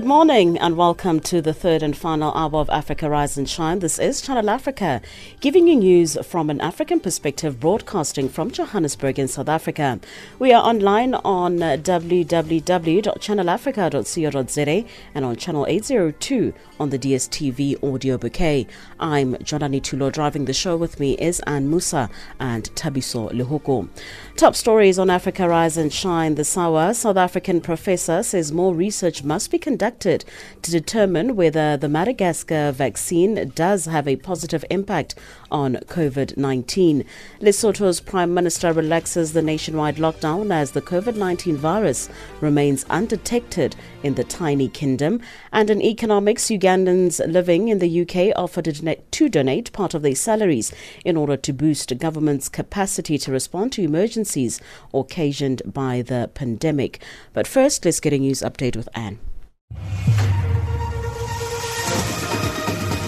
Good morning and welcome to the third and final hour of Africa Rise and Shine. This is Channel Africa, giving you news from an African perspective, broadcasting from Johannesburg in South Africa. We are online on uh, www.channelafrica.co.za and on channel 802 on the DSTV audio bouquet. I'm Jonani Tulo. Driving the show with me is Anne Musa and Tabiso Lehoko. Top stories on Africa Rise and Shine this hour. South African professor says more research must be conducted to determine whether the Madagascar vaccine does have a positive impact on COVID 19. Lesotho's Prime Minister relaxes the nationwide lockdown as the COVID 19 virus remains undetected in the tiny kingdom. And in economics, Ugandans living in the UK offered to donate, part of their salaries in order to boost the government's capacity to respond to emergencies occasioned by the pandemic. But first, let's get a news update with Anne.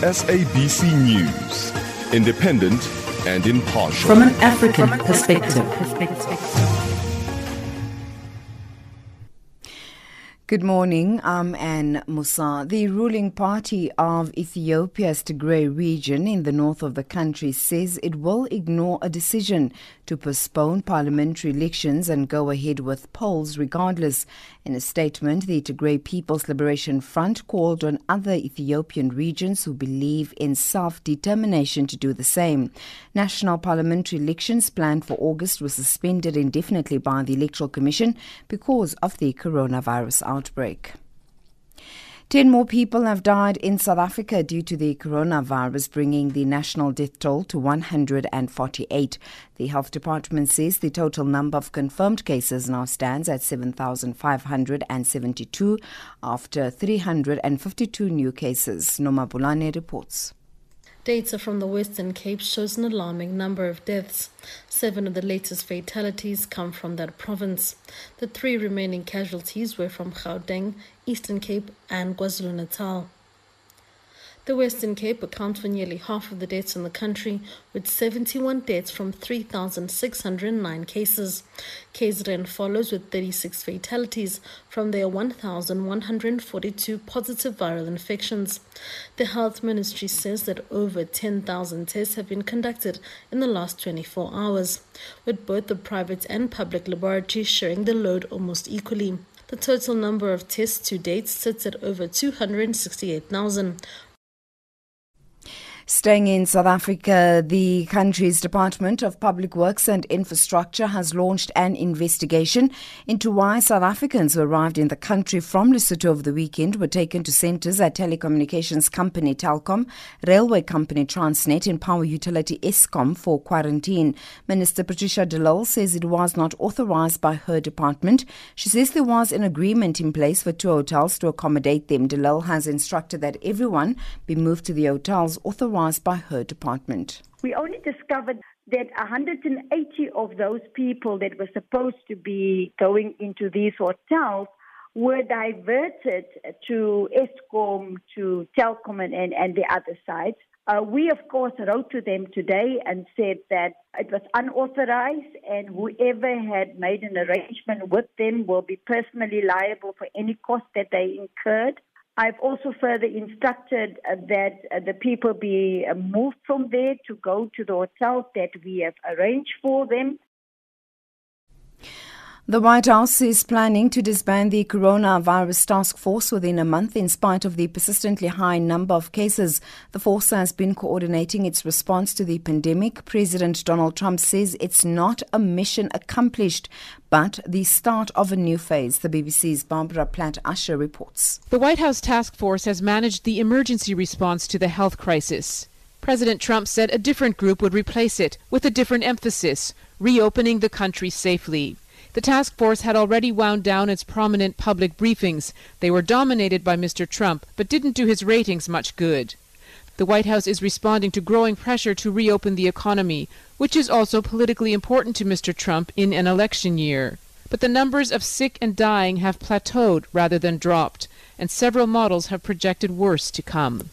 SABC News, independent and impartial. From an African perspective. Good morning. I'm Anne Musa. The ruling party of Ethiopia's Tigray region in the north of the country says it will ignore a decision to postpone parliamentary elections and go ahead with polls regardless. In a statement, the Tigray People's Liberation Front called on other Ethiopian regions who believe in self determination to do the same. National parliamentary elections planned for August were suspended indefinitely by the Electoral Commission because of the coronavirus outbreak. Ten more people have died in South Africa due to the coronavirus, bringing the national death toll to 148. The health department says the total number of confirmed cases now stands at 7,572 after 352 new cases. Noma Bulane reports. Data from the Western Cape shows an alarming number of deaths. Seven of the latest fatalities come from that province. The three remaining casualties were from Gauteng, Eastern Cape, and KwaZulu Natal. The Western Cape accounts for nearly half of the deaths in the country, with 71 deaths from 3,609 cases. KZN follows with 36 fatalities from their 1,142 positive viral infections. The Health Ministry says that over 10,000 tests have been conducted in the last 24 hours, with both the private and public laboratories sharing the load almost equally. The total number of tests to date sits at over 268,000. Staying in South Africa, the country's Department of Public Works and Infrastructure has launched an investigation into why South Africans who arrived in the country from Lesotho over the weekend were taken to centres at telecommunications company Telkom, railway company Transnet, and power utility Eskom for quarantine. Minister Patricia de Lille says it was not authorised by her department. She says there was an agreement in place for two hotels to accommodate them. De Lille has instructed that everyone be moved to the hotels authorised by her department. We only discovered that 180 of those people that were supposed to be going into these hotels were diverted to Eskom, to Telkom, and, and, and the other sites. Uh, we, of course, wrote to them today and said that it was unauthorized and whoever had made an arrangement with them will be personally liable for any cost that they incurred. I've also further instructed uh, that uh, the people be uh, moved from there to go to the hotels that we have arranged for them. The White House is planning to disband the coronavirus task force within a month in spite of the persistently high number of cases. The force has been coordinating its response to the pandemic. President Donald Trump says it's not a mission accomplished, but the start of a new phase. The BBC's Barbara Plett Usher reports. The White House task force has managed the emergency response to the health crisis. President Trump said a different group would replace it with a different emphasis, reopening the country safely. The task force had already wound down its prominent public briefings. They were dominated by Mr. Trump, but didn't do his ratings much good. The White House is responding to growing pressure to reopen the economy, which is also politically important to Mr. Trump in an election year. but the numbers of sick and dying have plateaued rather than dropped, and several models have projected worse to come.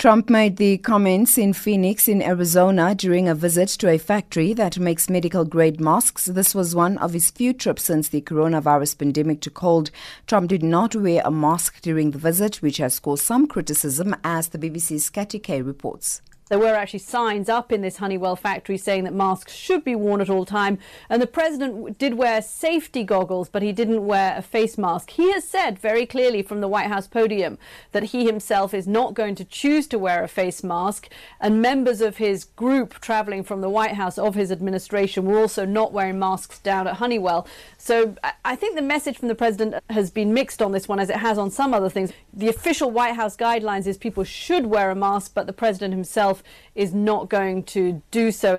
Trump made the comments in Phoenix, in Arizona, during a visit to a factory that makes medical grade masks. This was one of his few trips since the coronavirus pandemic took hold. Trump did not wear a mask during the visit, which has caused some criticism, as the BBC's Katty Kay reports. There were actually signs up in this Honeywell factory saying that masks should be worn at all time. And the president did wear safety goggles, but he didn't wear a face mask. He has said very clearly from the White House podium that he himself is not going to choose to wear a face mask. And members of his group traveling from the White House of his administration were also not wearing masks down at Honeywell. So I think the message from the president has been mixed on this one, as it has on some other things. The official White House guidelines is people should wear a mask, but the president himself is not going to do so.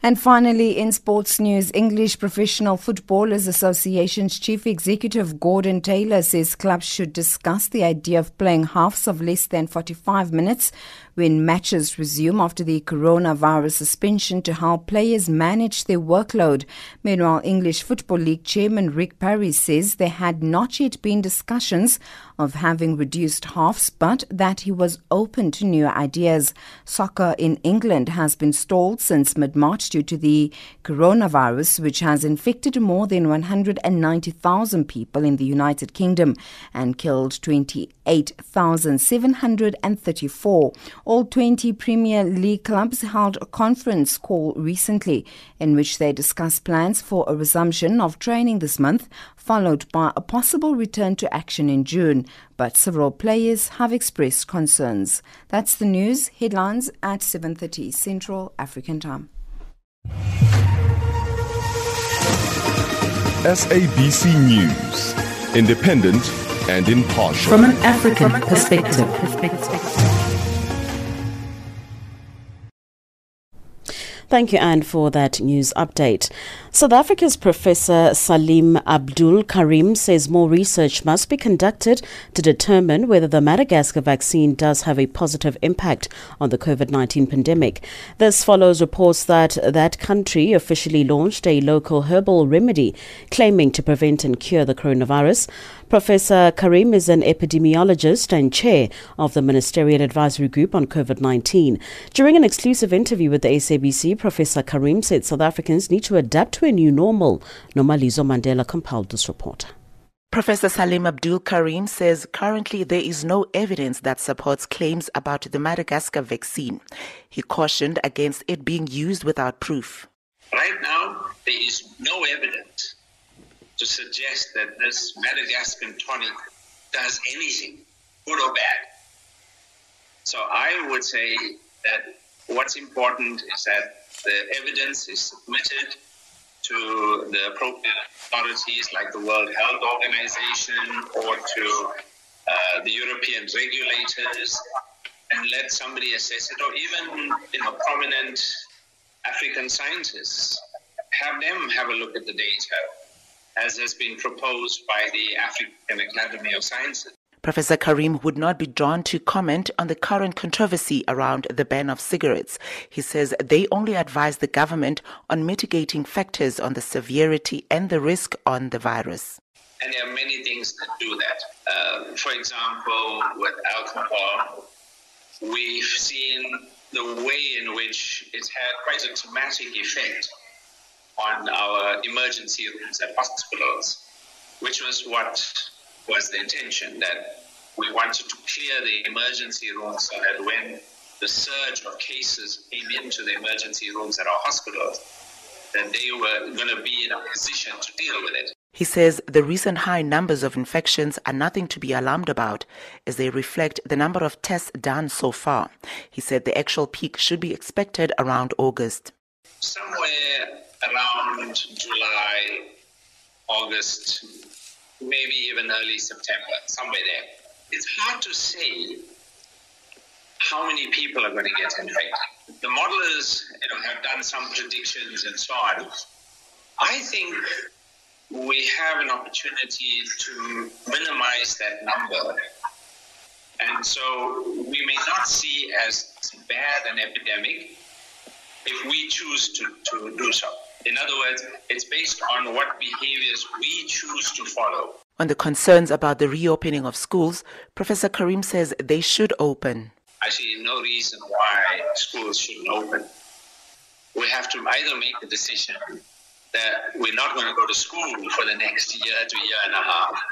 And finally, in sports news, English Professional Footballers Association's chief executive Gordon Taylor says clubs should discuss the idea of playing halves of less than 45 minutes when matches resume after the coronavirus suspension to help players manage their workload. Meanwhile, English Football League chairman Rick Parry says there had not yet been discussions of having reduced halves, but that he was open to new ideas. Soccer in England has been stalled since mid March due to the coronavirus, which has infected more than 190,000 people in the United Kingdom and killed 28,734. All 20 Premier League clubs held a conference call recently in which they discussed plans for a resumption of training this month, followed by a possible return to action in June. But several players have expressed concerns. That's the news headlines at 7:30 Central African Time. SABC News, independent and impartial. From an African perspective. Thank you, Anne, for that news update. South Africa's Professor Salim Abdool Karim says more research must be conducted to determine whether the Madagascar vaccine does have a positive impact on the COVID 19 pandemic. This follows reports that that country officially launched a local herbal remedy claiming to prevent and cure the coronavirus. Professor Karim is an epidemiologist and chair of the Ministerial Advisory Group on COVID 19. During an exclusive interview with the SABC, Professor Karim said South Africans need to adapt to a new normal. Nomalizo Mandela compiled this report. Professor Salim Abdool Karim says currently there is no evidence that supports claims about the Madagascar vaccine. He cautioned against it being used without proof. Right now, there is no evidence to suggest that this Madagascan tonic does anything, good or bad. So I would say that what's important is that the evidence is submitted to the appropriate authorities like the World Health Organization or to uh, the European regulators and let somebody assess it, or even you know prominent African scientists have them have a look at the data, as has been proposed by the African Academy of Sciences. Professor Karim would not be drawn to comment on the current controversy around the ban of cigarettes. He says they only advise the government on mitigating factors on the severity and the risk on the virus. And there are many things that do that. Uh, for example, with alcohol, we've seen the way in which it's had quite a dramatic effect on our emergency rooms at hospitals, which was what was the intention that we wanted to clear the emergency rooms so that when the surge of cases came into the emergency rooms at our hospitals, that they were going to be in a position to deal with it. He says the recent high numbers of infections are nothing to be alarmed about as they reflect the number of tests done so far. He said the actual peak should be expected around August. Somewhere around July, August, maybe even early September, somewhere there. It's hard to say how many people are going to get infected. The modelers you know, have done some predictions and so on. I think we have an opportunity to minimize that number. And so we may not see as bad an epidemic, if we choose to, to do so. In other words, it's based on what behaviors we choose to follow. On the concerns about the reopening of schools, Professor Karim says they should open. I see no reason why schools shouldn't open. We have to either make the decision that we're not going to go to school for the next year to year and a half,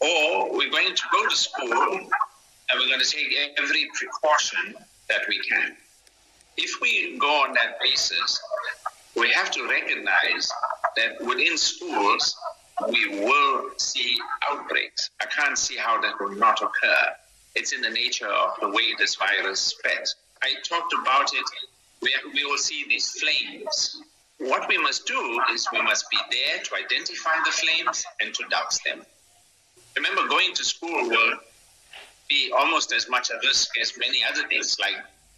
or we're going to go to school and we're going to take every precaution that we can. If we go on that basis, we have to recognize that within schools, we will see outbreaks. I can't see how that will not occur. It's in the nature of the way this virus spreads. I talked about it. We, we will see these flames. What we must do is we must be there to identify the flames and to douse them. Remember, going to school will be almost as much a risk as many other things, like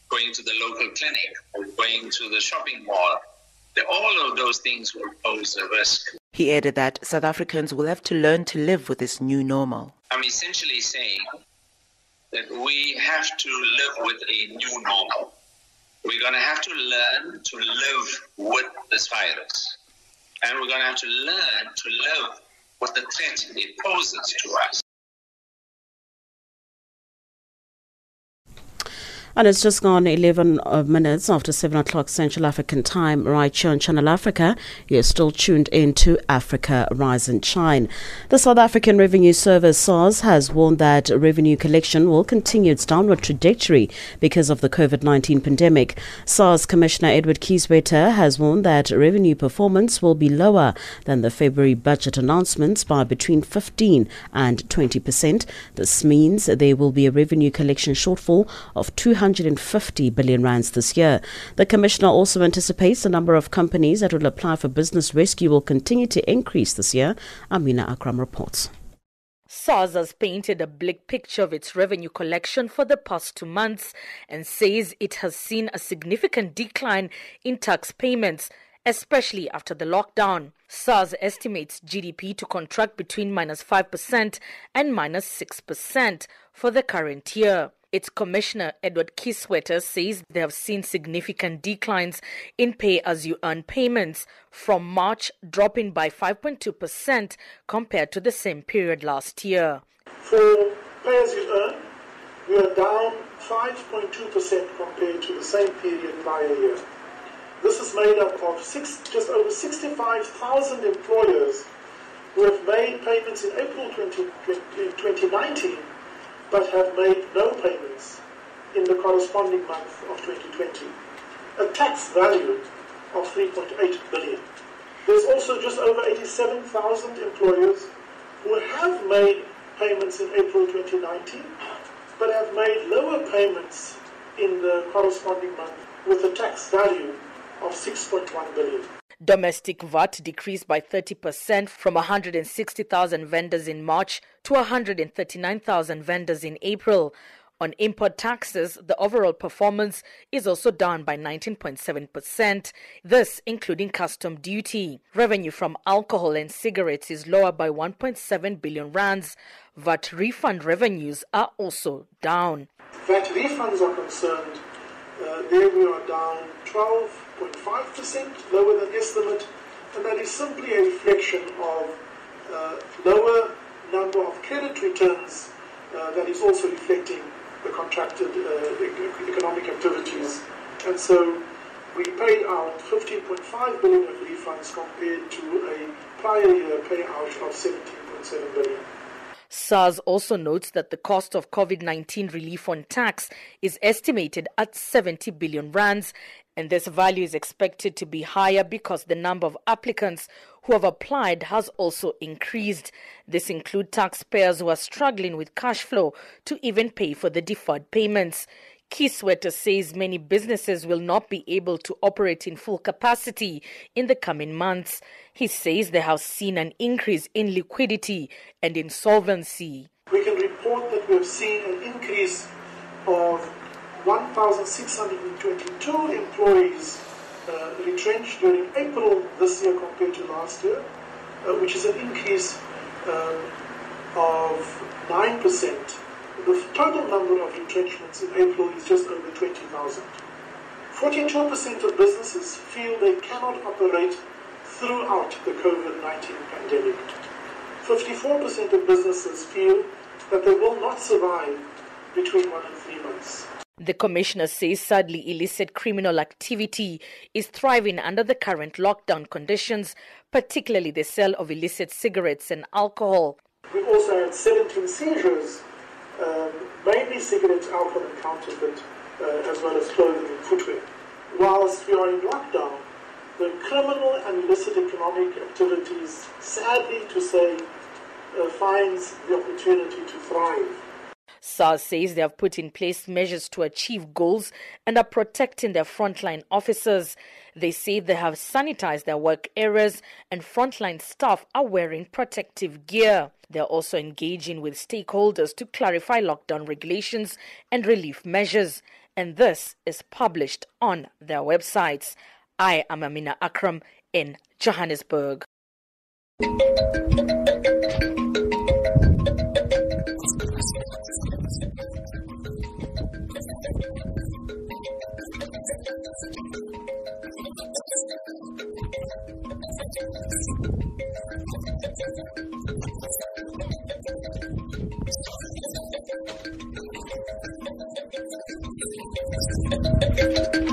going to the local clinic or going to the shopping mall. All of those things will pose a risk. He added that South Africans will have to learn to live with this new normal. I'm essentially saying that we have to live with a new normal. We're going to have to learn to live with this virus. And we're going to have to learn to live with the threat it poses to us. And it's just gone 11 uh, minutes after 7 o'clock Central African time, right here on Channel Africa. You're still tuned in to Africa Rise and Shine. The South African Revenue Service, SARS, has warned that revenue collection will continue its downward trajectory because of the COVID 19 pandemic. SARS Commissioner Edward Kieswetter has warned that revenue performance will be lower than the February budget announcements by between 15 and 20 percent. This means there will be a revenue collection shortfall of 200 150 billion rands this year. The commissioner also anticipates the number of companies that will apply for business rescue will continue to increase this year. Amina Akram reports. SARS has painted a bleak picture of its revenue collection for the past two months and says it has seen a significant decline in tax payments, especially after the lockdown. SARS estimates GDP to contract between minus 5% and minus 6% for the current year. Its commissioner, Edward Kieswetter, says they have seen significant declines in pay as you earn payments from March, dropping by 5.2% compared to the same period last year. For pay as you earn, we are down 5.2% compared to the same period prior year. This is made up of six, just over 65,000 employers who have made payments in April 20, 2019 but have made no payments in the corresponding month of 2020, a tax value of 3.8 billion. There's also just over 87,000 employers who have made payments in April 2019, but have made lower payments in the corresponding month with a tax value of 6.1 billion. Domestic VAT decreased by 30% from 160,000 vendors in March to 139,000 vendors in April. On import taxes, the overall performance is also down by 19.7%, this including custom duty. Revenue from alcohol and cigarettes is lower by 1.7 billion rands. VAT refund revenues are also down. VAT refunds are concerned, uh, there we are down 12 0.5% lower than estimate, and that is simply a reflection of uh, lower number of credit returns uh, that is also reflecting the contracted uh, economic activities. And so we paid out 15.5 billion of refunds compared to a prior year payout of 17.7 billion. SARS also notes that the cost of COVID 19 relief on tax is estimated at 70 billion rands and this value is expected to be higher because the number of applicants who have applied has also increased. This includes taxpayers who are struggling with cash flow to even pay for the deferred payments. Kieswetter says many businesses will not be able to operate in full capacity in the coming months. He says they have seen an increase in liquidity and insolvency. We can report that we have seen an increase of 1,622 employees uh, retrenched during April this year compared to last year, uh, which is an increase um, of 9%. The total number of retrenchments in April is just over 20,000. 42% of businesses feel they cannot operate throughout the COVID 19 pandemic. 54% of businesses feel that they will not survive between one and three months. The commissioner says sadly illicit criminal activity is thriving under the current lockdown conditions, particularly the sale of illicit cigarettes and alcohol. We also had 17 seizures, um, mainly cigarettes, alcohol, and counterfeit, uh, as well as clothing and footwear. Whilst we are in lockdown, the criminal and illicit economic activities, sadly to say, uh, finds the opportunity to thrive. SARS says they have put in place measures to achieve goals and are protecting their frontline officers. They say they have sanitized their work areas and frontline staff are wearing protective gear. They are also engaging with stakeholders to clarify lockdown regulations and relief measures. And this is published on their websites. I am Amina Akram in Johannesburg. Thank you.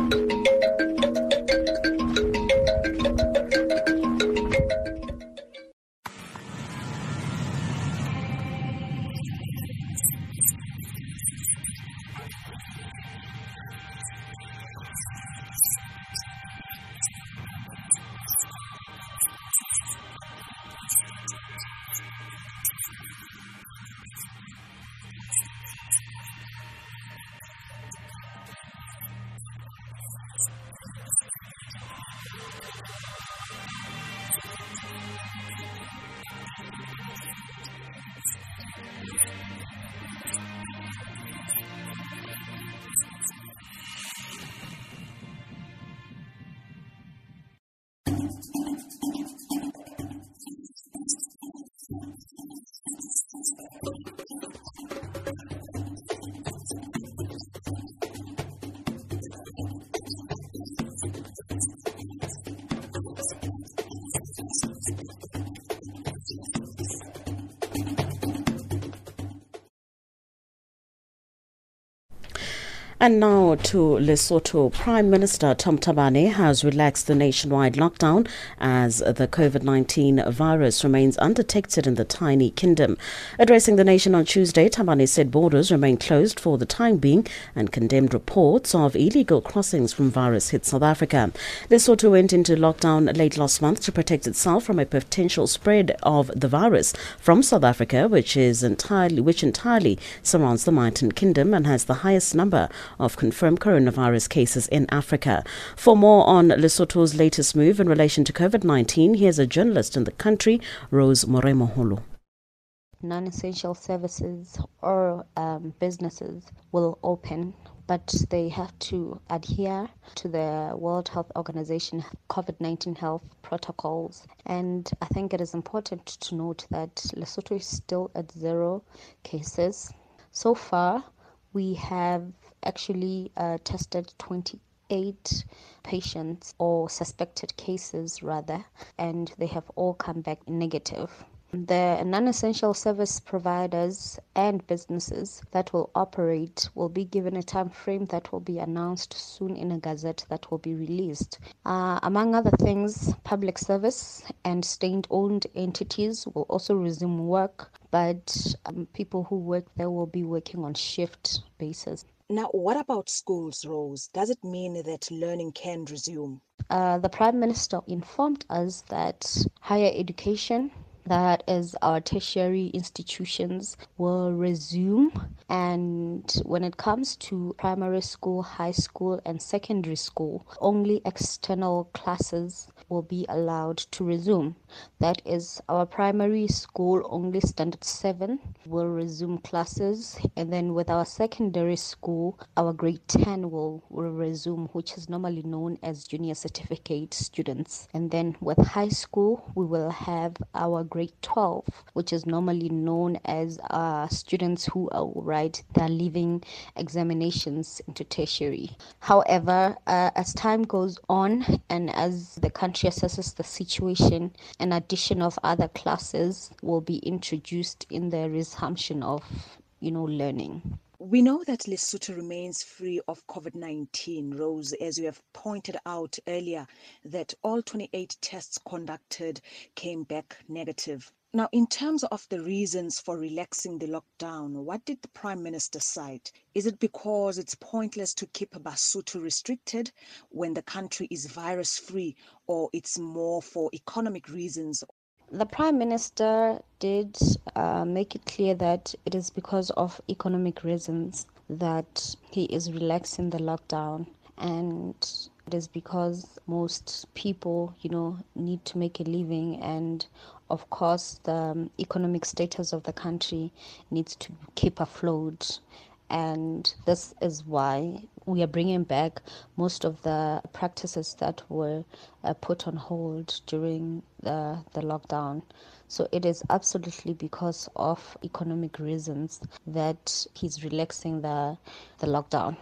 And now to Lesotho. Prime Minister Tom Thabane has relaxed the nationwide lockdown as the COVID 19 virus remains undetected in the tiny kingdom. Addressing the nation on Tuesday, Thabane said borders remain closed for the time being and condemned reports of illegal crossings from virus hit South Africa. Lesotho went into lockdown late last month to protect itself from a potential spread of the virus from South Africa, which is entirely which entirely surrounds the mountain Kingdom and has the highest number of confirmed coronavirus cases in Africa. For more on Lesotho's latest move in relation to COVID 19, here's a journalist in the country, Rose Moremoholo non essential services or um, businesses will open, but they have to adhere to the World Health Organization COVID 19 health protocols. And I think it is important to note that Lesotho is still at zero cases. So far, we have actually uh, tested 28 patients or suspected cases rather, and they have all come back negative. The non essential service providers and businesses that will operate will be given a time frame that will be announced soon in a gazette that will be released. Uh, among other things, public service and state owned entities will also resume work, but um, people who work there will be working on shift basis. Now, what about schools, Rose? Does it mean that learning can resume? Uh, the Prime Minister informed us that higher education that is our tertiary institutions will resume. And when it comes to primary school high school and secondary school only external classes will be allowed to resume. That is our primary school only standard 7 will resume classes. And then with our secondary school our grade 10 will, will resume which is normally known as junior certificate students. And then with high school we will have our grade 12, which is normally known as uh, students who uh, write their leaving examinations into tertiary. However, uh, as time goes on and as the country assesses the situation, an addition of other classes will be introduced in the resumption of you know learning. We know that Lesotho remains free of COVID 19, Rose, as you have pointed out earlier, that all 28 tests conducted came back negative. Now, in terms of the reasons for relaxing the lockdown, what did the Prime Minister cite? Is it because it's pointless to keep Basotho restricted when the country is virus free, or it's more for economic reasons? The Prime Minister did uh, make it clear that it is because of economic reasons that he is relaxing the lockdown. And it is because most people you know need to make a living. And of course the um, economic status of the country needs to keep afloat. And this is why we are bringing back most of the practices that were uh, put on hold during the, the lockdown. So it is absolutely because of economic reasons that he's relaxing the, the lockdown.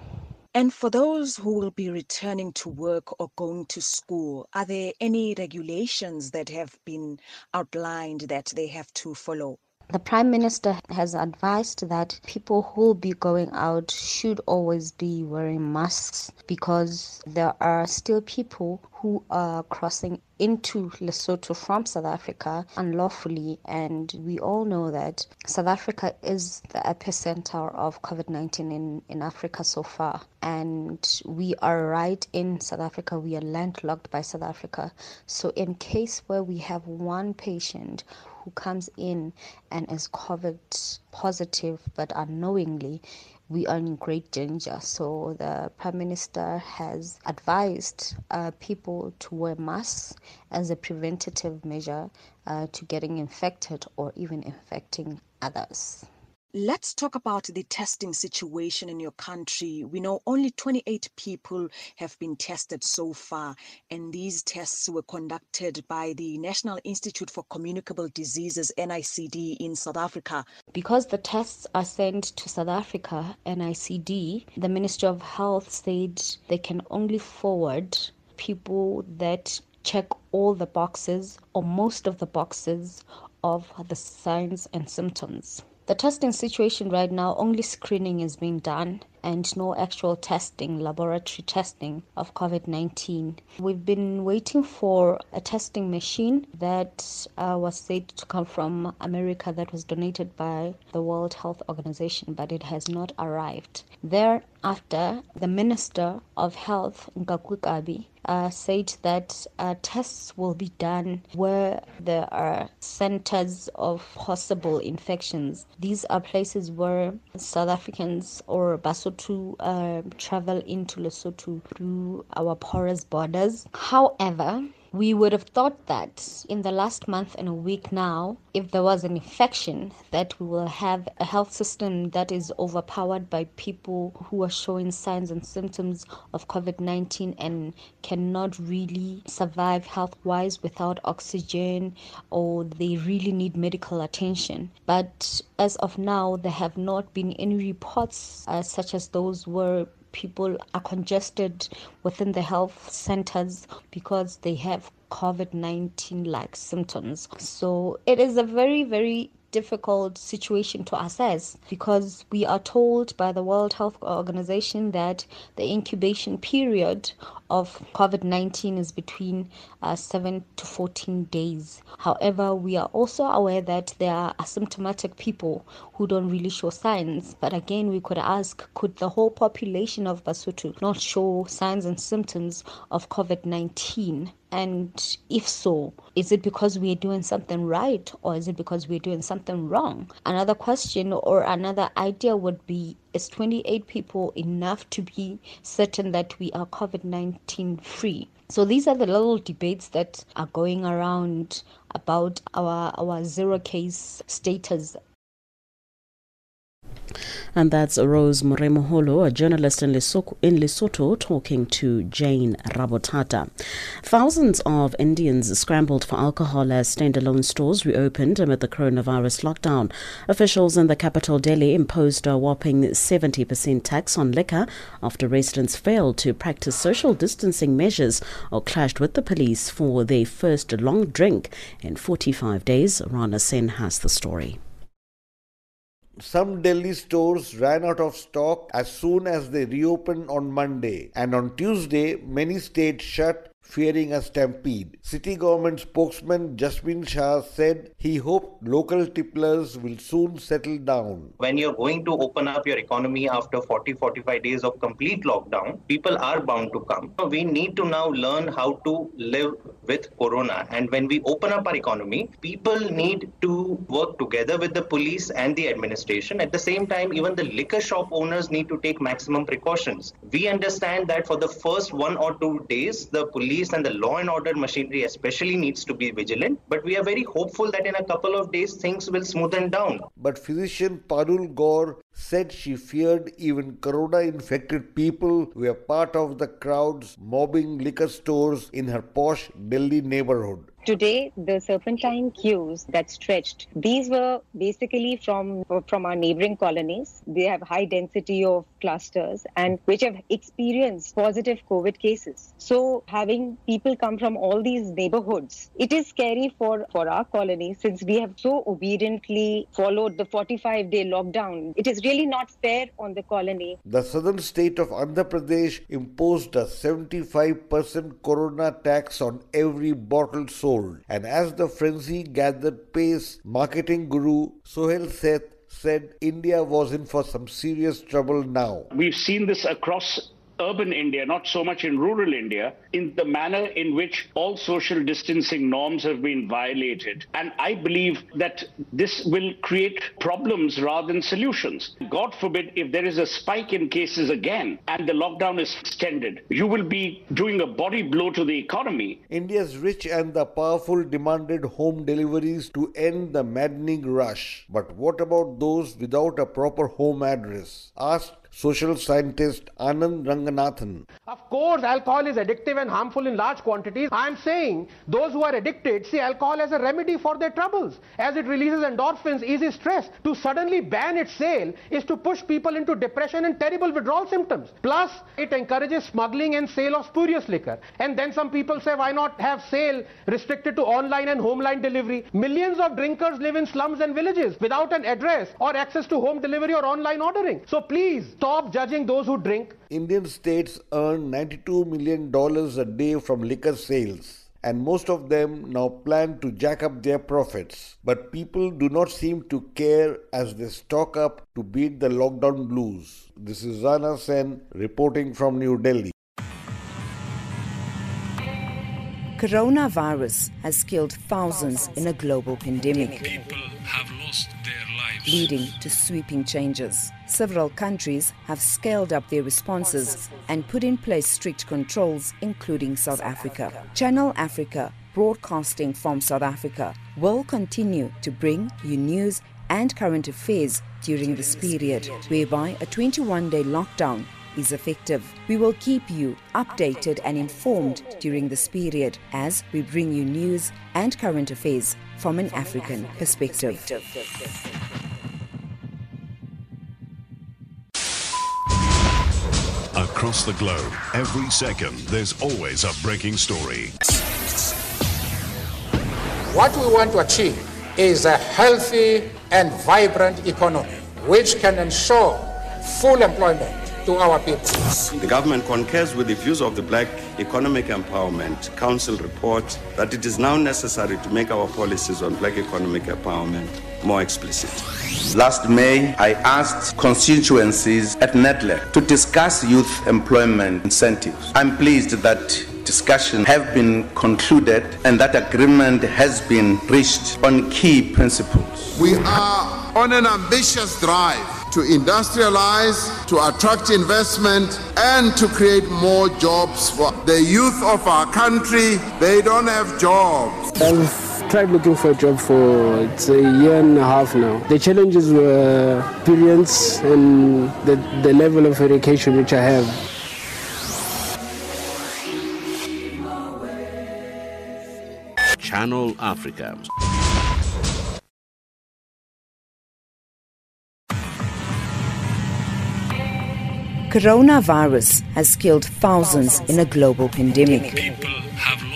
And for those who will be returning to work or going to school, are there any regulations that have been outlined that they have to follow? The Prime Minister has advised that people who will be going out should always be wearing masks because there are still people who are crossing into Lesotho from South Africa unlawfully. And we all know that South Africa is the epicenter of COVID 19 in, in Africa so far. And we are right in South Africa, we are landlocked by South Africa. So, in case where we have one patient who comes in and is COVID positive but unknowingly, we are in great danger. So the Prime Minister has advised uh, people to wear masks as a preventative measure uh, to getting infected or even infecting others. Let's talk about the testing situation in your country. We know only 28 people have been tested so far, and these tests were conducted by the National Institute for Communicable Diseases, NICD, in South Africa. Because the tests are sent to South Africa, NICD, the Ministry of Health said they can only forward people that check all the boxes or most of the boxes of the signs and symptoms. The testing situation right now, only screening is being done and no actual testing, laboratory testing of COVID 19. We've been waiting for a testing machine that uh, was said to come from America that was donated by the World Health Organization, but it has not arrived. Thereafter, the Minister of Health, Kabi, uh, said that uh, tests will be done where there are centers of possible infections. These are places where South Africans or Basotho uh, travel into Lesotho through our porous borders. However, we would have thought that in the last month and a week now, if there was an infection, that we will have a health system that is overpowered by people who are showing signs and symptoms of COVID 19 and cannot really survive health wise without oxygen or they really need medical attention. But as of now, there have not been any reports uh, such as those where people are congested within the health centers because they have COVID 19 like symptoms. So it is a very, very difficult situation to assess because we are told by the World Health Organization that the incubation period of COVID 19 is between uh, 7 to 14 days. However, we are also aware that there are asymptomatic people who don't really show signs. But again, we could ask could the whole population of Basotho not show signs and symptoms of COVID 19? And if so, is it because we're doing something right or is it because we're doing something wrong? Another question or another idea would be is 28 people enough to be certain that we are COVID 19 free? So these are the little debates that are going around about our, our zero case status And that's Rose Moremoholo, a journalist in Lesotho, in Lesotho, talking to Jane Rabotata. Thousands of Indians scrambled for alcohol as standalone stores reopened amid the coronavirus lockdown. Officials in the capital Delhi imposed a whopping 70% tax on liquor after residents failed to practice social distancing measures or clashed with the police for their first long drink in 45 days. Rana Sen has the story. Some Delhi stores ran out of stock as soon as they reopened on Monday, and on Tuesday, many stayed shut fearing a stampede. City government spokesman Jasmine Shah said he hoped local tipplers will soon settle down. When you're going to open up your economy after 40 45 days of complete lockdown, people are bound to come. We need to now learn how to live with corona. And when we open up our economy, people need to work together with the police and the administration. At the same time, even the liquor shop owners need to take maximum precautions. We understand that for the first one or two days, the police police and the law and order machinery especially needs to be vigilant. But we are very hopeful that in a couple of days things will smoothen down. But physician Parul Gore said she feared even corona infected people were part of the crowds mobbing liquor stores in her posh Delhi neighborhood. Today, the serpentine queues that stretched, these were basically from, from our neighboring colonies. They have high density of clusters and which have experienced positive COVID cases. So having people come from all these neighborhoods, it is scary for, for our colony since we have so obediently followed the 45 day lockdown. It is really not fair on the colony. The southern state of Andhra Pradesh imposed a 75% corona tax on every bottle sold. And as the frenzy gathered pace, marketing guru Suhel Seth said India was in for some serious trouble now. We've seen this across urban India, not so much in rural India, in the manner in which all social distancing norms have been violated. And I believe that this will create problems rather than solutions. God forbid, if there is a spike in cases again and the lockdown is extended, you will be doing a body blow to the economy. India's rich and the powerful demanded home deliveries to end the maddening rush. But what about those without a proper home address? Asked social scientist Anand Ranganathan. Of course, alcohol is addictive and harmful in large quantities. I am saying those who are addicted see alcohol as a remedy for their troubles, as it releases endorphins, eases stress. To suddenly ban its sale is to push people into depression and terrible withdrawal symptoms. Plus, it encourages smuggling and sale of spurious liquor. And then some people say, why not have sale restricted to online and home line delivery? Millions of drinkers live in slums and villages without an address or access to home delivery or online ordering. So please, stop judging those who drink. Indian states earn $92 million a day from liquor sales, and most of them now plan to jack up their profits. But people do not seem to care as they stock up to beat the lockdown blues. This is Rana Sen reporting from New Delhi. Coronavirus has killed thousands in a global pandemic. People have lost their lives. Leading to sweeping changes. Several countries have scaled up their responses and put in place strict controls, including South Africa. Channel Africa, broadcasting from South Africa, will continue to bring you news and current affairs during this period, whereby a 21 day lockdown is effective. We will keep you updated and informed during this period as we bring you news and current affairs from an African perspective. Across the globe, every second, there's always a breaking story. What we want to achieve is a healthy and vibrant economy which can ensure full employment to our people. The government concurs with the views of the Black Economic Empowerment Council report that it is now necessary to make our policies on black economic empowerment more explicit. Last May, I asked constituencies at NEDLAC to discuss youth employment incentives. I'm pleased that discussions have been concluded and that agreement has been reached on key principles. We are on an ambitious drive to industrialize, to attract investment, and to create more jobs for the youth of our country. They don't have jobs. Tried looking for a job for it's a year and a half now. The challenges were experience and the, the level of education which I have. Channel Africa. Coronavirus has killed thousands in a global pandemic, People have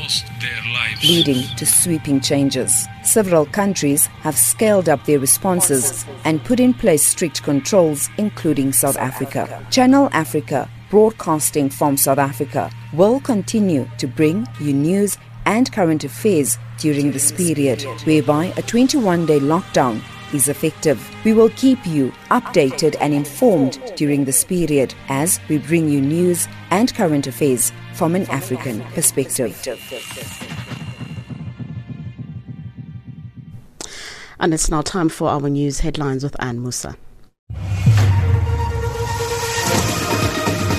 lost their lives. leading to sweeping changes. Several countries have scaled up their responses and put in place strict controls, including South Africa. Channel Africa, broadcasting from South Africa, will continue to bring you news and current affairs during this period, whereby a 21 day lockdown is effective. We will keep you updated and informed during this period as we bring you news and current affairs from an African perspective. And it's now time for our news headlines with Anne Musa.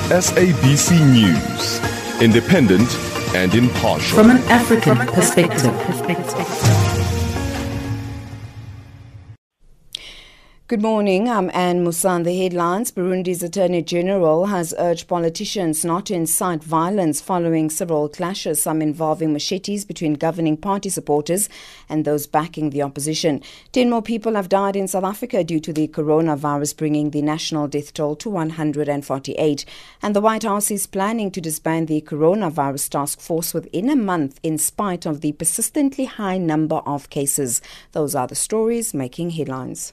SABC News. Independent and impartial. From an African perspective. Good morning. I'm Anne Musan. The headlines Burundi's Attorney General has urged politicians not to incite violence following several clashes, some involving machetes between governing party supporters and those backing the opposition. Ten more people have died in South Africa due to the coronavirus, bringing the national death toll to 148. And the White House is planning to disband the coronavirus task force within a month in spite of the persistently high number of cases. Those are the stories making headlines.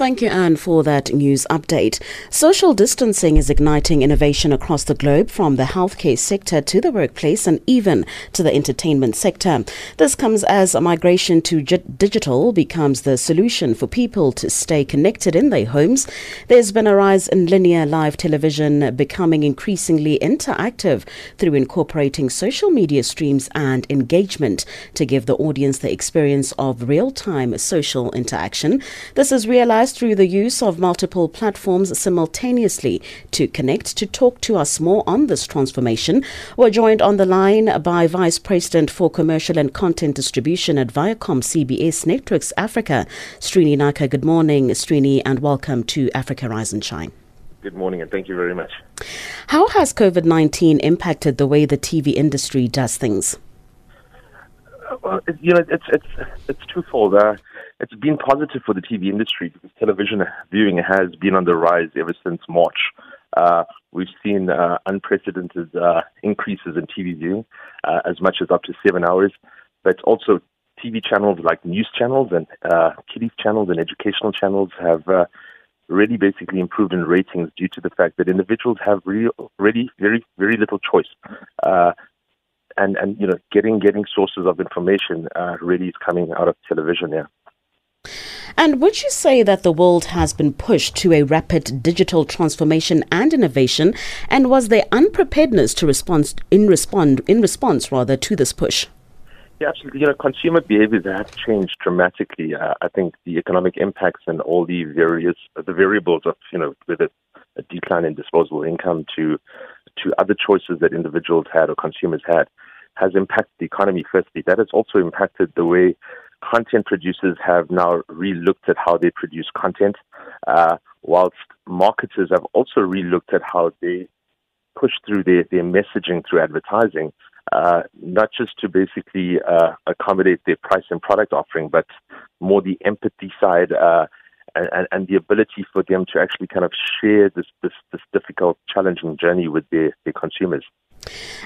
Thank you, Anne, for that news update. Social distancing is igniting innovation across the globe, from the healthcare sector to the workplace and even to the entertainment sector. This comes as a migration to gi- digital becomes the solution for people to stay connected in their homes. There's been a rise in linear live television becoming increasingly interactive through incorporating social media streams and engagement to give the audience the experience of real time social interaction. This is realized through the use of multiple platforms simultaneously to connect. To talk to us more on this transformation, we're joined on the line by Vice President for Commercial and Content Distribution at Viacom CBS Networks Africa, Srini Naka. Good morning, Srini, and welcome to Africa Rise and Shine. Good morning, and thank you very much. How has COVID 19 impacted the way the TV industry does things? Well, you know, it's it's it's twofold. Uh, it's been positive for the TV industry because television viewing has been on the rise ever since March. Uh, we've seen uh, unprecedented uh, increases in TV viewing, uh, as much as up to seven hours, but also TV channels like news channels and uh, kiddies channels and educational channels have uh, really basically improved in ratings due to the fact that individuals have really, really very, very little choice. Uh, and, and you know, getting getting sources of information really is coming out of television. Yeah. And would you say that the world has been pushed to a rapid digital transformation and innovation? And was there unpreparedness to respond in respond in response rather to this push? Yeah, absolutely. You know, consumer behaviors have changed dramatically. Uh, I think the economic impacts and all the various the variables of you know whether a decline in disposable income to to other choices that individuals had or consumers had has impacted the economy. Firstly, that has also impacted the way content producers have now re-looked at how they produce content, uh, whilst marketers have also re-looked at how they push through their, their messaging through advertising, uh, not just to basically uh, accommodate their price and product offering, but more the empathy side uh, and, and the ability for them to actually kind of share this, this, this difficult, challenging journey with their, their consumers.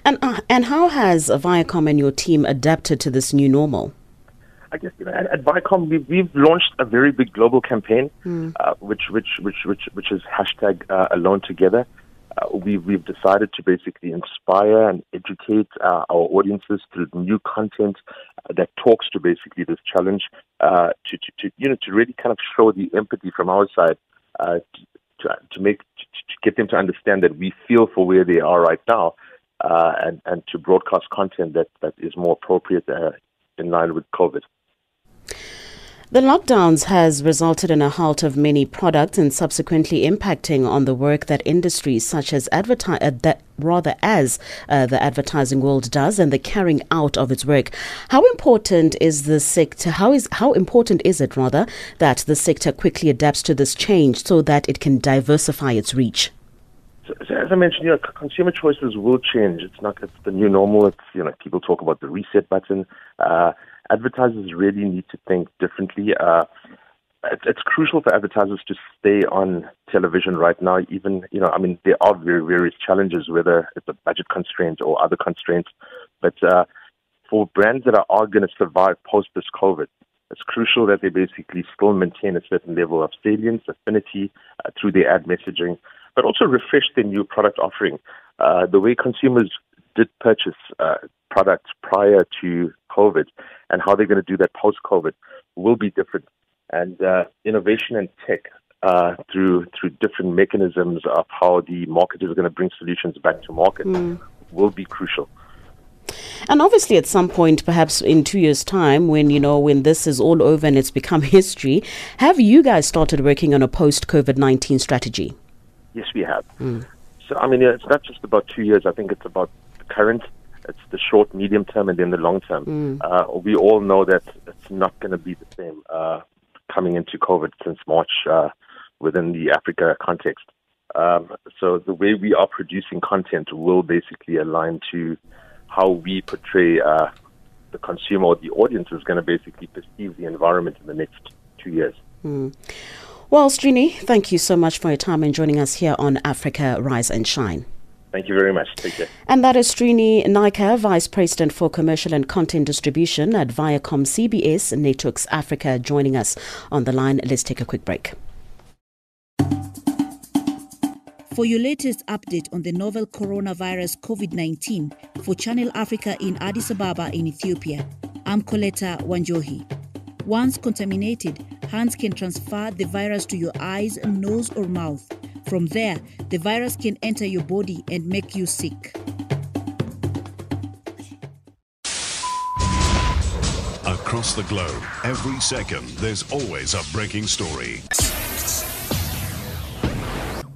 And, uh, and how has Viacom and your team adapted to this new normal? I guess you know, at, at Viacom we've, we've launched a very big global campaign, mm. uh, which which which which which is hashtag uh, Alone Together. Uh, we've we've decided to basically inspire and educate uh, our audiences through new content uh, that talks to basically this challenge. Uh, to, to, to you know to really kind of show the empathy from our side to, to to make to, to get them to understand that we feel for where they are right now. and, and to broadcast content that, that is more appropriate in line with COVID. The lockdowns has resulted in a halt of many products and subsequently impacting on the work that industries such as uh, that rather as uh, the advertising world does and the carrying out of its work. How important is the sector? How is how important is it rather that the sector quickly adapts to this change so that it can diversify its reach? So, so as I mentioned, you know, consumer choices will change. It's not it's the new normal. It's you know people talk about the reset button. Uh, advertisers really need to think differently. Uh, it's crucial for advertisers to stay on television right now. Even you know, I mean, there are very various challenges, whether it's a budget constraint or other constraints. But uh, for brands that are, are going to survive post this COVID, it's crucial that they basically still maintain a certain level of salience, affinity uh, through their ad messaging, but also refresh their new product offering. Uh, the way consumers did purchase uh, products prior to COVID and how they're going to do that post COVID will be different. And uh, innovation and tech uh, through through different mechanisms of how the market is going to bring solutions back to market mm. will be crucial. And obviously, at some point, perhaps in two years' time, when you know when this is all over and it's become history, have you guys started working on a post COVID nineteen strategy? Yes, we have. Mm. So I mean, it's not just about two years. I think it's about current it's the short, medium term, and then the long term. Mm. Uh, we all know that it's not going to be the same uh, coming into COVID since March uh, within the Africa context. Um, so the way we are producing content will basically align to how we portray uh, the consumer or the audience is going to basically perceive the environment in the next two years. Mm. Well, Srini, thank you so much for your time and joining us here on Africa Rise and Shine. Thank you very much. Take care. And that is Srini Naika, Vice President for Commercial and Content Distribution at Viacom CBS Networks Africa, joining us on the line. Let's take a quick break. For your latest update on the novel coronavirus COVID 19 for Channel Africa in Addis Ababa in Ethiopia, I'm Coletta Wanjohi. Once contaminated, hands can transfer the virus to your eyes, nose, or mouth. From there, the virus can enter your body and make you sick. Across the globe, every second, there's always a breaking story.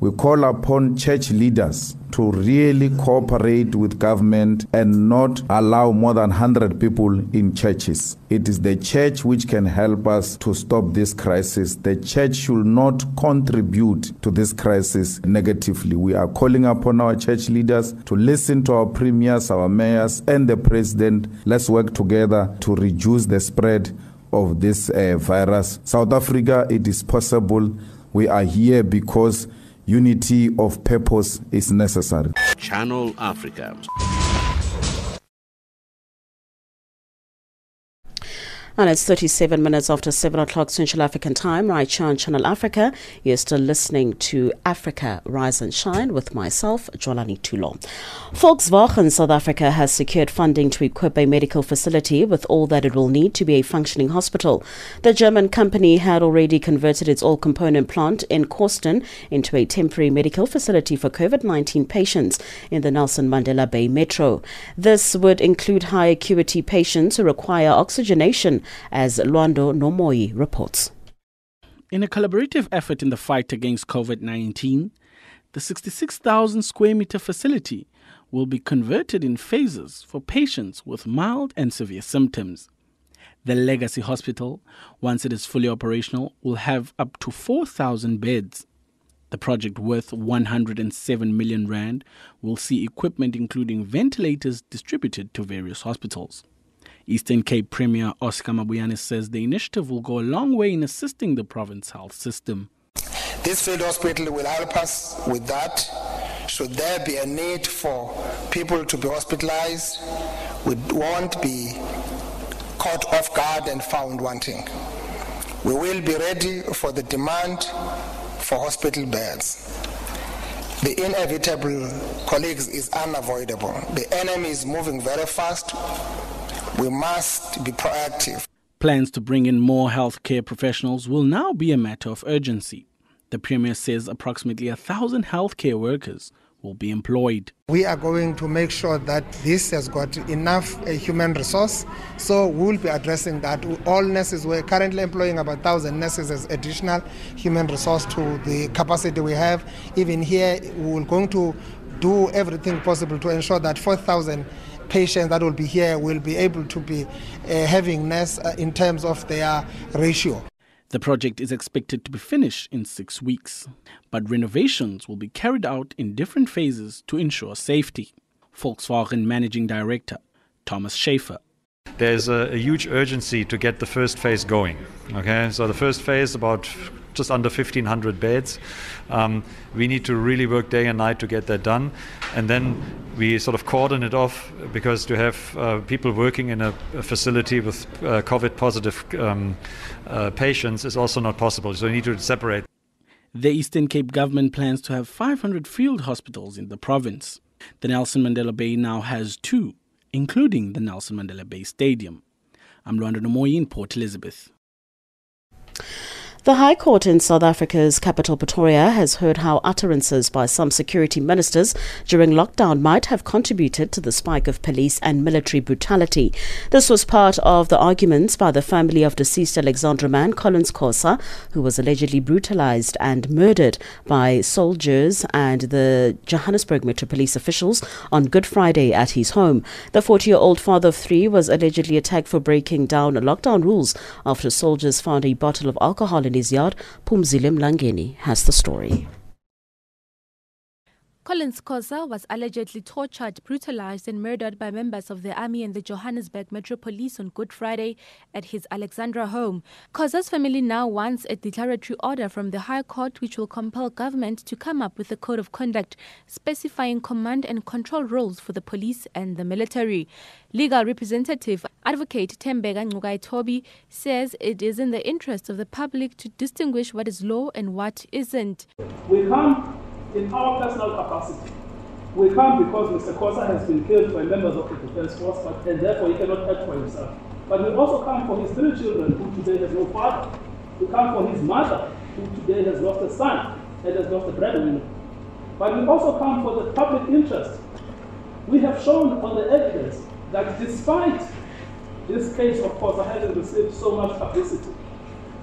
We call upon church leaders to really cooperate with government and not allow more than 100 people in churches. It is the church which can help us to stop this crisis. The church should not contribute to this crisis negatively. We are calling upon our church leaders to listen to our premiers, our mayors, and the president. Let's work together to reduce the spread of this uh, virus. South Africa, it is possible. We are here because unity of purpose is necessary. Channel Africa. And it's 37 minutes after 7 o'clock Central African time, right here on Channel Africa. You're still listening to Africa Rise and Shine with myself, Jolani Tulo. Volkswagen South Africa has secured funding to equip a medical facility with all that it will need to be a functioning hospital. The German company had already converted its all component plant in Koorston into a temporary medical facility for COVID 19 patients in the Nelson Mandela Bay Metro. This would include high acuity patients who require oxygenation as Lwando Nomoyi reports. In a collaborative effort in the fight against COVID 19, the 66,000 square meter facility will be converted in phases for patients with mild and severe symptoms. The Legacy Hospital, once it is fully operational, will have up to 4,000 beds. The project, worth 107 million rand, will see equipment including ventilators distributed to various hospitals. Eastern Cape Premier Oscar Mabuyane says the initiative will go a long way in assisting the province health system. This field hospital will help us with that. Should there be a need for people to be hospitalized, we won't be caught off guard and found wanting. We will be ready for the demand for hospital beds. The inevitable, colleagues, is unavoidable. The enemy is moving very fast. We must be proactive. Plans to bring in more healthcare professionals will now be a matter of urgency. The Premier says approximately a thousand healthcare workers will be employed. We are going to make sure that this has got enough uh, human resource. So we will be addressing that. All nurses, we're currently employing about 1,000 nurses as additional human resource to the capacity we have. Even here, we're going to do everything possible to ensure that 4,000 patients that will be here will be able to be uh, having nurse uh, in terms of their ratio. The project is expected to be finished in six weeks, but renovations will be carried out in different phases to ensure safety. Volkswagen Managing Director Thomas Schaefer. There's a, a, huge urgency to get the first phase going. Okay, so the first phase about just under 1,500 beds. Um, we need to really work day and night to get that done, and then we sort of cordon it off because to have uh, people working in a, a facility with uh, COVID positive um, uh, patients is also not possible. So we need to separate. The Eastern Cape government plans to have 500 field hospitals in the province. The Nelson Mandela Bay now has two, including the Nelson Mandela Bay Stadium. I'm Lwando Nomoyi in Port Elizabeth. The High Court in South Africa's capital Pretoria has heard how utterances by some security ministers during lockdown might have contributed to the spike of police and military brutality. This was part of the arguments by the family of deceased Alexandra man Collins Khosa, who was allegedly brutalized and murdered by soldiers and the Johannesburg Metro Police officials on Good Friday at his home. The 40-year-old father of three was allegedly attacked for breaking down lockdown rules after soldiers found a bottle of alcohol his yard. Pumzile Mlangeni has the story. Collins Khosa was allegedly tortured, brutalized, and murdered by members of the army and the Johannesburg Metro Police on Good Friday at his Alexandra home. Khosa's family now wants a declaratory order from the High Court which will compel government to come up with a code of conduct specifying command and control roles for the police and the military. Legal representative Advocate Tembeka Ngcukaitobi says it is in the interest of the public to distinguish what is law and what isn't. We come in our personal capacity. We come because Mr. Khosa has been killed by members of the defense force, but, and therefore he cannot act for himself. But we also come for his three children, who today has no father. We come for his mother, who today has lost a son and has lost a breadwinner. But we also come for the public interest. We have shown on the evidence that despite this case of Khosa having received so much publicity,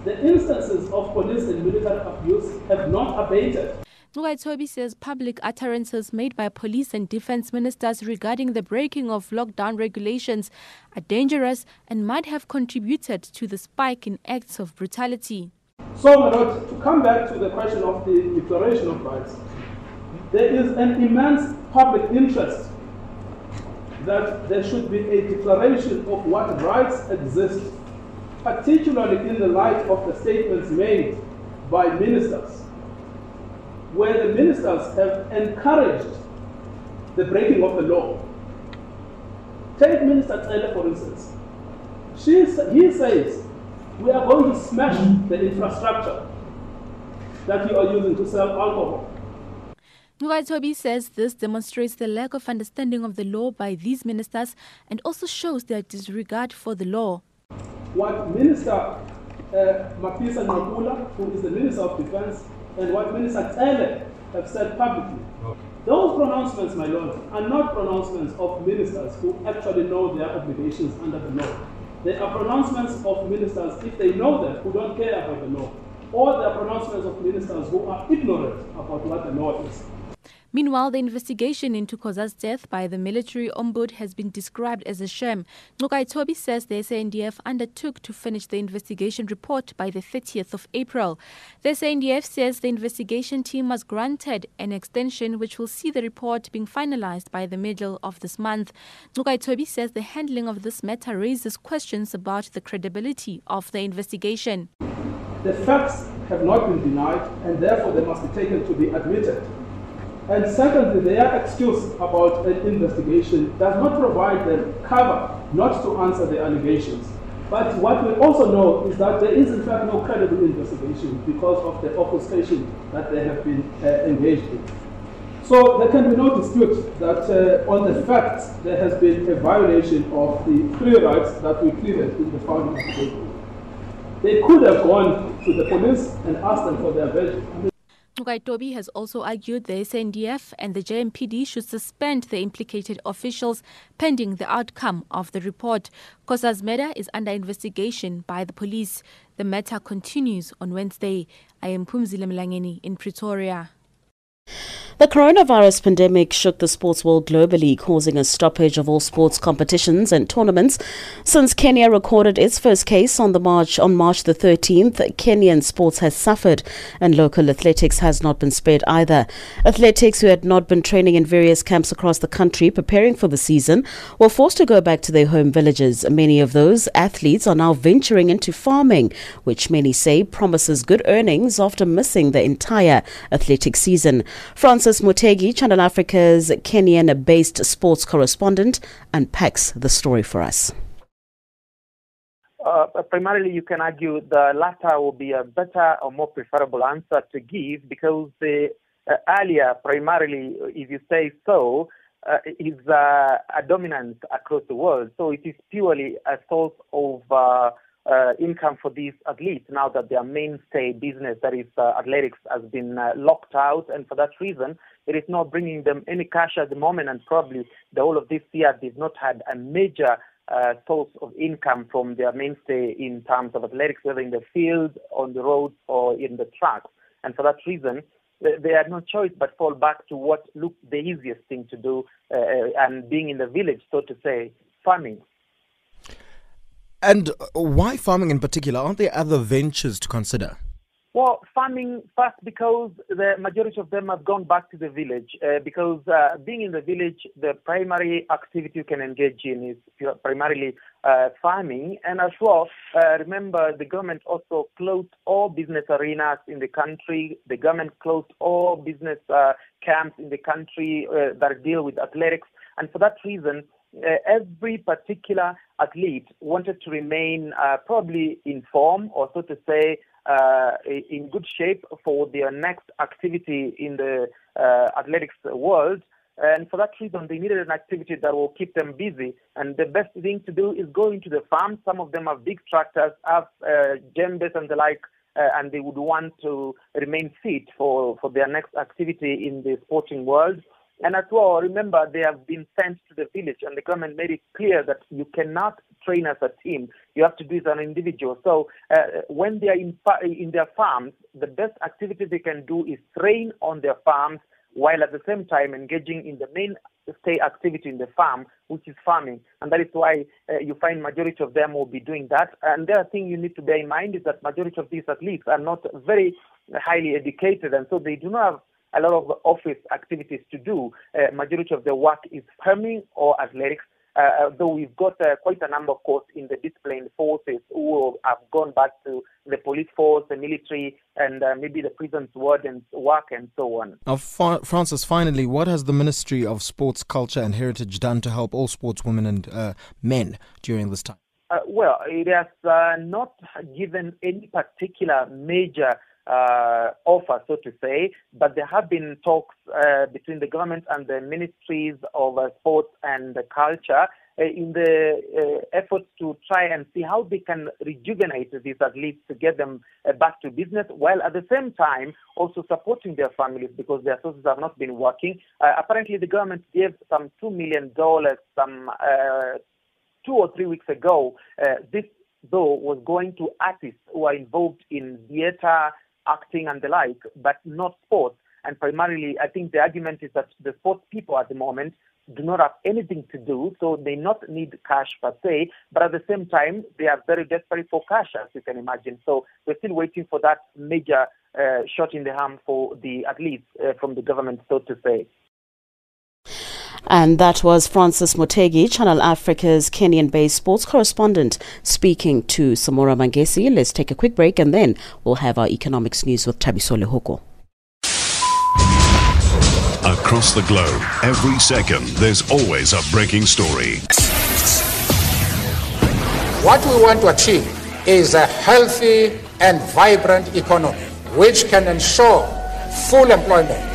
the instances of police and military abuse have not abated. Toby says public utterances made by police and defense ministers regarding the breaking of lockdown regulations are dangerous and might have contributed to the spike in acts of brutality. So, to come back to the question of the declaration of rights, there is an immense public interest that there should be a declaration of what rights exist, particularly in the light of the statements made by ministers where the ministers have encouraged the breaking of the law. Take Minister Cele, for instance. She, he says, we are going to smash the infrastructure that you are using to sell alcohol. Toby says this demonstrates the lack of understanding of the law by these ministers and also shows their disregard for the law. What Minister uh, Mapisa Nqakula, who is the Minister of Defense, and what Minister Cele have said publicly. Okay. Those pronouncements, my lord, are not pronouncements of ministers who actually know their obligations under the law. They are pronouncements of ministers, if they know them, who don't care about the law. Or they are pronouncements of ministers who are ignorant about what the law is. Meanwhile, the investigation into Khosa's death by the military ombud has been described as a sham. Ngcukaitobi says the SANDF undertook to finish the investigation report by the 30th of April. The SANDF says the investigation team was granted an extension which will see the report being finalized by the middle of this month. Ngcukaitobi says the handling of this matter raises questions about the credibility of the investigation. The facts have not been denied and therefore they must be taken to be admitted. And secondly, their excuse about an investigation does not provide them cover not to answer the allegations. But what we also know is that there is in fact no credible investigation because of the obfuscation that they have been uh, engaged in. So there can be no dispute that uh, on the facts there has been a violation of the three rights that we pleaded in the founding of the They could have gone to the police and asked them for their version. Toby has also argued the SANDF and the JMPD should suspend the implicated officials pending the outcome of the report. Khosa's murder is under investigation by the police. The matter continues on Wednesday. I am Pumzile Mlangeni in Pretoria. The coronavirus pandemic shook the sports world globally, causing a stoppage of all sports competitions and tournaments. Since Kenya recorded its first case on the March on March the 13th, Kenyan sports has suffered, and local athletics has not been spared either. Athletics who had not been training in various camps across the country preparing for the season were forced to go back to their home villages. Many of those athletes are now venturing into farming, which many say promises good earnings after missing the entire athletic season. Francis Motegi, Channel Africa's Kenyan based sports correspondent, unpacks the story for us. Uh, primarily, you can argue the latter will be a better or more preferable answer to give because the uh, earlier, primarily, if you say so, uh, is uh, a dominance across the world. So it is purely a source of uh, uh, income for these athletes now that their mainstay business, that is uh, athletics, has been uh, locked out. And for that reason, it is not bringing them any cash at the moment. And probably the whole of this year, they've not had a major uh, source of income from their mainstay in terms of athletics, whether in the field, on the roads, or in the track. And for that reason, they had no choice but fall back to what looked the easiest thing to do, uh, and being in the village, so to say, farming. And why farming in particular? Aren't there other ventures to consider? Well, farming first because the majority of them have gone back to the village. Uh, because uh, being in the village, the primary activity you can engage in is primarily uh, farming. And as well, uh, remember the government also closed all business arenas in the country. The government closed all business uh, camps in the country uh, that deal with athletics. And for that reason, every particular athlete wanted to remain uh, probably in form or so to say uh, in good shape for their next activity in the uh, athletics world. And for that reason, they needed an activity that will keep them busy. And the best thing to do is go into the farm. Some of them have big tractors, have uh, and the like, uh, and they would want to remain fit for, for their next activity in the sporting world. And as well, remember, they have been sent to the village, and the government made it clear that you cannot train as a team. You have to do it as an individual. So uh, when they are in, in their farms, the best activity they can do is train on their farms while at the same time engaging in the main stay activity in the farm, which is farming. And that is why uh, you find majority of them will be doing that. And the other thing you need to bear in mind is that majority of these athletes are not very highly educated, and so they do not have a lot of office activities to do. Uh, majority of the work is farming or athletics. Uh, though we've got uh, quite a number, of course, in the disciplined forces who have gone back to the police force, the military, and uh, maybe the prisons wardens work and so on. Now, Fa- Francis, finally, what has the Ministry of Sports, Culture and Heritage done to help all sportswomen and uh, men during this time? Uh, well, it has uh, not given any particular major uh, offer, so to say, but there have been talks uh, between the government and the ministries of uh, sports and culture uh, in the uh, efforts to try and see how they can rejuvenate these athletes to get them uh, back to business, while at the same time also supporting their families because their sources have not been working. apparently, the government gave some two million dollars some two or three weeks ago. this though was going to artists who are involved in theater, acting and the like, but not sports. And primarily, I think the argument is that the sports people at the moment do not have anything to do, so they not need cash per se, but at the same time, they are very desperate for cash, as you can imagine. So we're still waiting for that major uh, shot in the arm for the athletes uh, from the government, so to say. And that was Francis Motegi, Channel Africa's Kenyan based sports correspondent, speaking to Samora Mangesi. Let's take a quick break and then we'll have our economics news with Tabiso Lehoko. Across the globe, every second, there's always a breaking story. What we want to achieve is a healthy and vibrant economy which can ensure full employment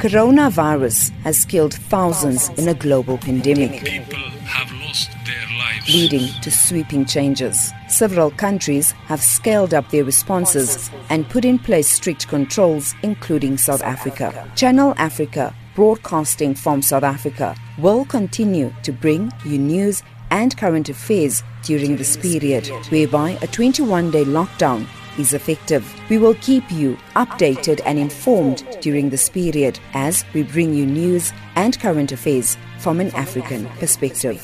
Coronavirus has killed thousands in a global pandemic, People have lost their lives. leading to sweeping changes. Several countries have scaled up their responses and put in place strict controls, including South Africa. Channel Africa, broadcasting from South Africa, will continue to bring you news and current affairs during this period, whereby a 21 day lockdown is effective. We will keep you updated and informed during this period as we bring you news and current affairs from an African perspective.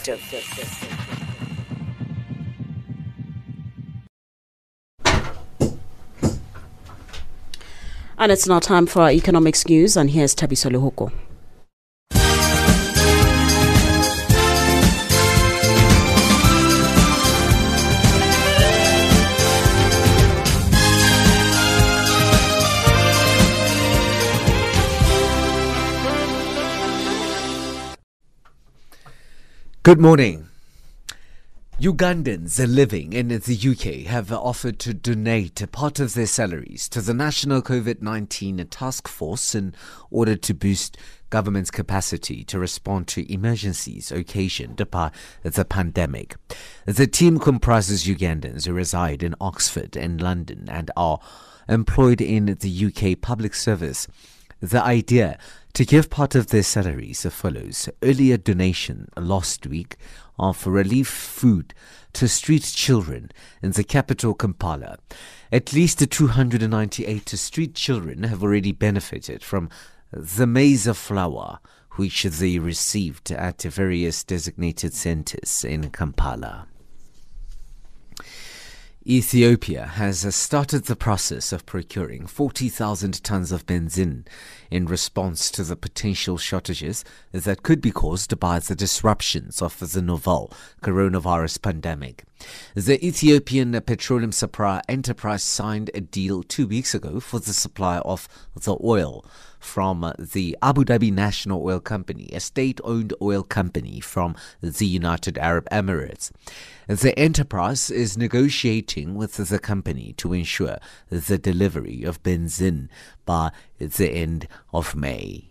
And it's now time for our economics news, and here's Tabiso Lehoko. Good morning. Ugandans living in the UK have offered to donate a part of their salaries to the National COVID 19 Task Force in order to boost government's capacity to respond to emergencies occasioned by the pandemic. The team comprises Ugandans who reside in Oxford and London and are employed in the UK public service. The idea to give part of their salaries as follows earlier donation last week of relief food to street children in the capital Kampala. At least 298 street children have already benefited from the maize flour which they received at various designated centers in Kampala. Ethiopia has uh, started the process of procuring 40,000 tons of benzene in response to the potential shortages that could be caused by the disruptions of the novel coronavirus pandemic. The Ethiopian Petroleum Supply Enterprise signed a deal two weeks ago for the supply of the oil from the Abu Dhabi National Oil Company, a state owned oil company from the United Arab Emirates. The enterprise is negotiating with the company to ensure the delivery of benzene by the end of May.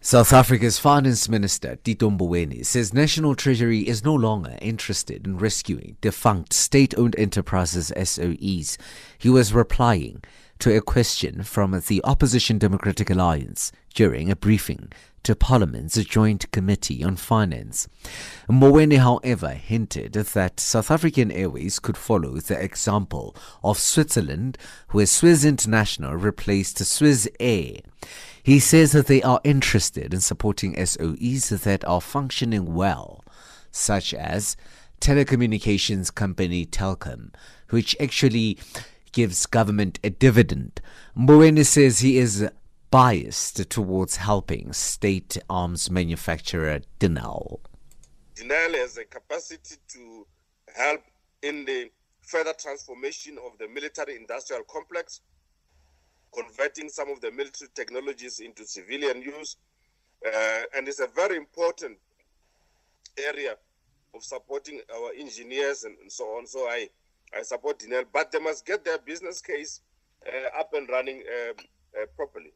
South Africa's Finance Minister Tito Mboweni says National Treasury is no longer interested in rescuing defunct state-owned enterprises SOEs. He was replying to a question from the Opposition Democratic Alliance during a briefing to Parliament's Joint Committee on Finance. Mboweni, however, hinted that South African Airways could follow the example of Switzerland, where Swiss International replaced Swiss Air. He says that they are interested in supporting SOEs that are functioning well, such as telecommunications company Telkom, which actually gives government a dividend. Mboweni says he is biased towards helping state arms manufacturer Denel. Denel has a capacity to help in the further transformation of the military industrial complex, converting some of the military technologies into civilian use, uh, and it's a very important area of supporting our engineers and, and so on. So I, I support Denel, but they must get their business case uh, up and running um, uh, properly.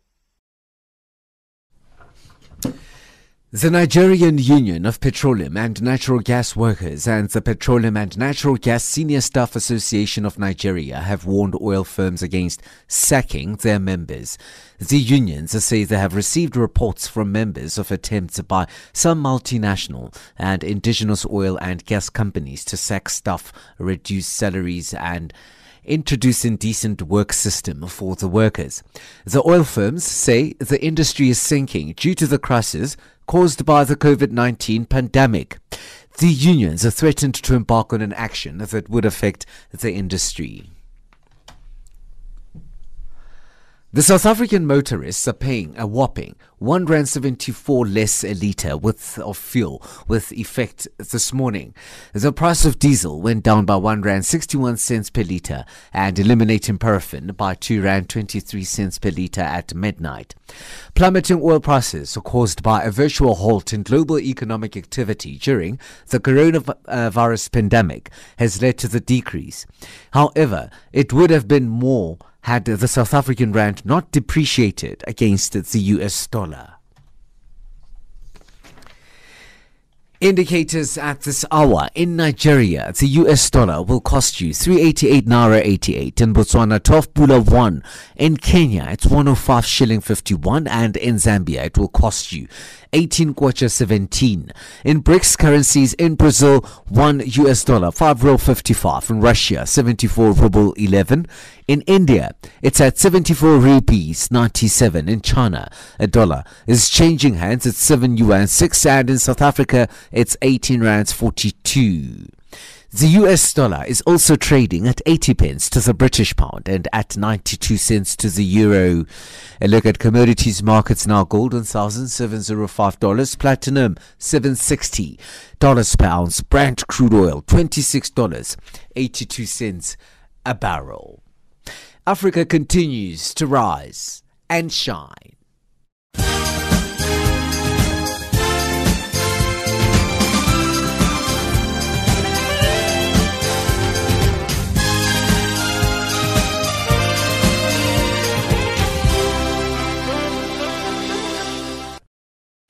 The Nigerian Union of Petroleum and Natural Gas Workers and the Petroleum and Natural Gas Senior Staff Association of Nigeria have warned oil firms against sacking their members. The unions say they have received reports from members of attempts by some multinational and indigenous oil and gas companies to sack staff, reduce salaries, and introduce a decent work system for the workers. The oil firms say the industry is sinking due to the crisis caused by the COVID 19 pandemic. The unions are threatened to embark on an action that would affect the industry. The South African motorists are paying a whopping one rand seventy four less a litre with of fuel with effect this morning. The price of diesel went down by one rand sixty one cents per litre and eliminating paraffin by two rand twenty three cents per litre at midnight. Plummeting oil prices are caused by a virtual halt in global economic activity during the coronavirus pandemic has led to the decrease. However, it would have been more had the South African rand not depreciated against the US dollar. Indicators at this hour. In Nigeria, the US dollar will cost you 388 naira 88 in Botswana 12 pula 1 in Kenya it's 105 shilling 51 and in Zambia it will cost you 18 kwacha 17 in BRICS currencies in Brazil 1 US dollar 5 ruble 55 in Russia 74 ruble 11 in India, it's at 74 rupees 97. In China, a dollar is changing hands. At 7 yuan 6 and in South Africa, it's 18 rands 42. The US dollar is also trading at 80 pence to the British pound and at 92 cents to the euro. A look at commodities markets now gold $1,705, platinum $760 per ounce, Brent crude oil $26.82 a barrel. Africa continues to rise and shine.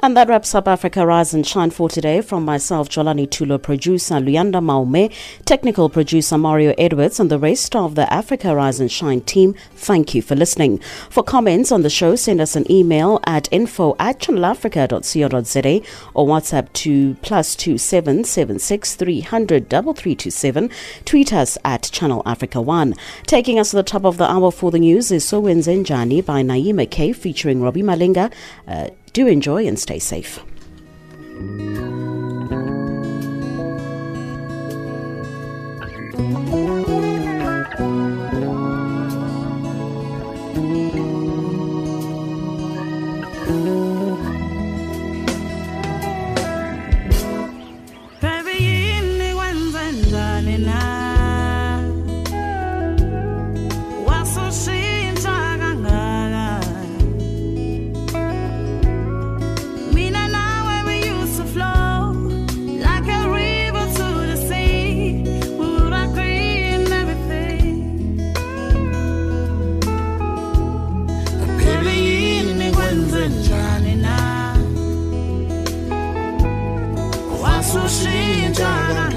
And that wraps up Africa Rise and Shine for today. From myself, Jolani Tulo, producer Luyanda Maume, technical producer Mario Edwards, and the rest of the Africa Rise and Shine team, thank you for listening. For comments on the show, send us an email at info at channelafrica.co.za or WhatsApp to plus two seven seven six three hundred double three two seven. Tweet us at Channel Africa One. Taking us to the top of the hour for the news is So Zenjani by Naima Kay featuring Robbie Malinga. Uh, do enjoy and stay safe. Jara.